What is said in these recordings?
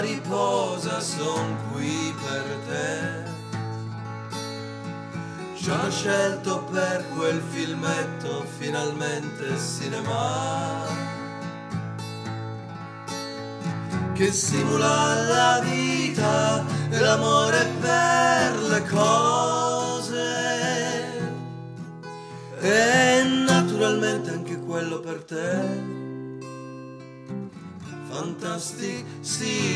riposa, son qui per te. Ci hanno scelto per quel filmetto, finalmente cinema. Che simula la vita e l'amore per le cose. E naturalmente anche quello per te. Fantastic, sì.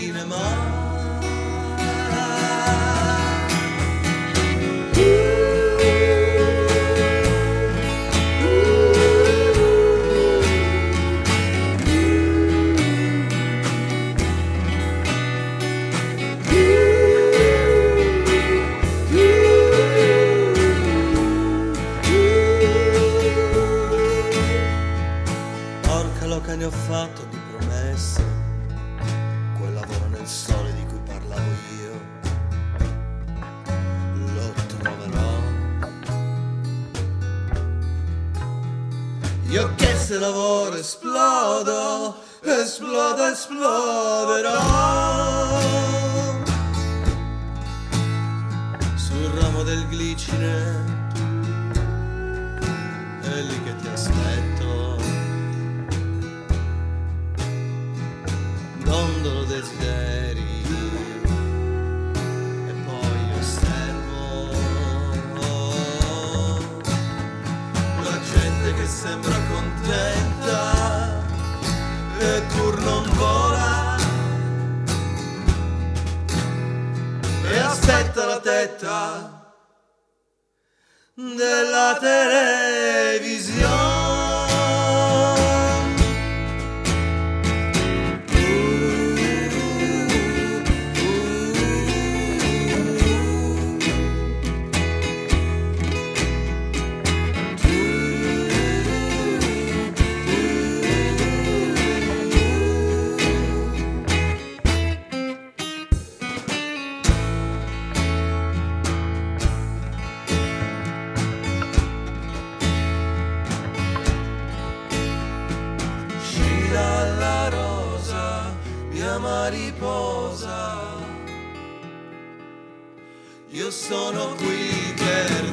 Fatto Nel sole di cui parlavo io. Lo troverò. Io che se lavoro esplodo Esplodo, esploderò. Sul ramo del glicine dondolo desideri e poi osservo la gente che sembra contenta e pur non vola. E aspetta la tetta della televisione mia mariposa, io sono qui per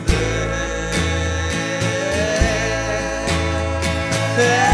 te.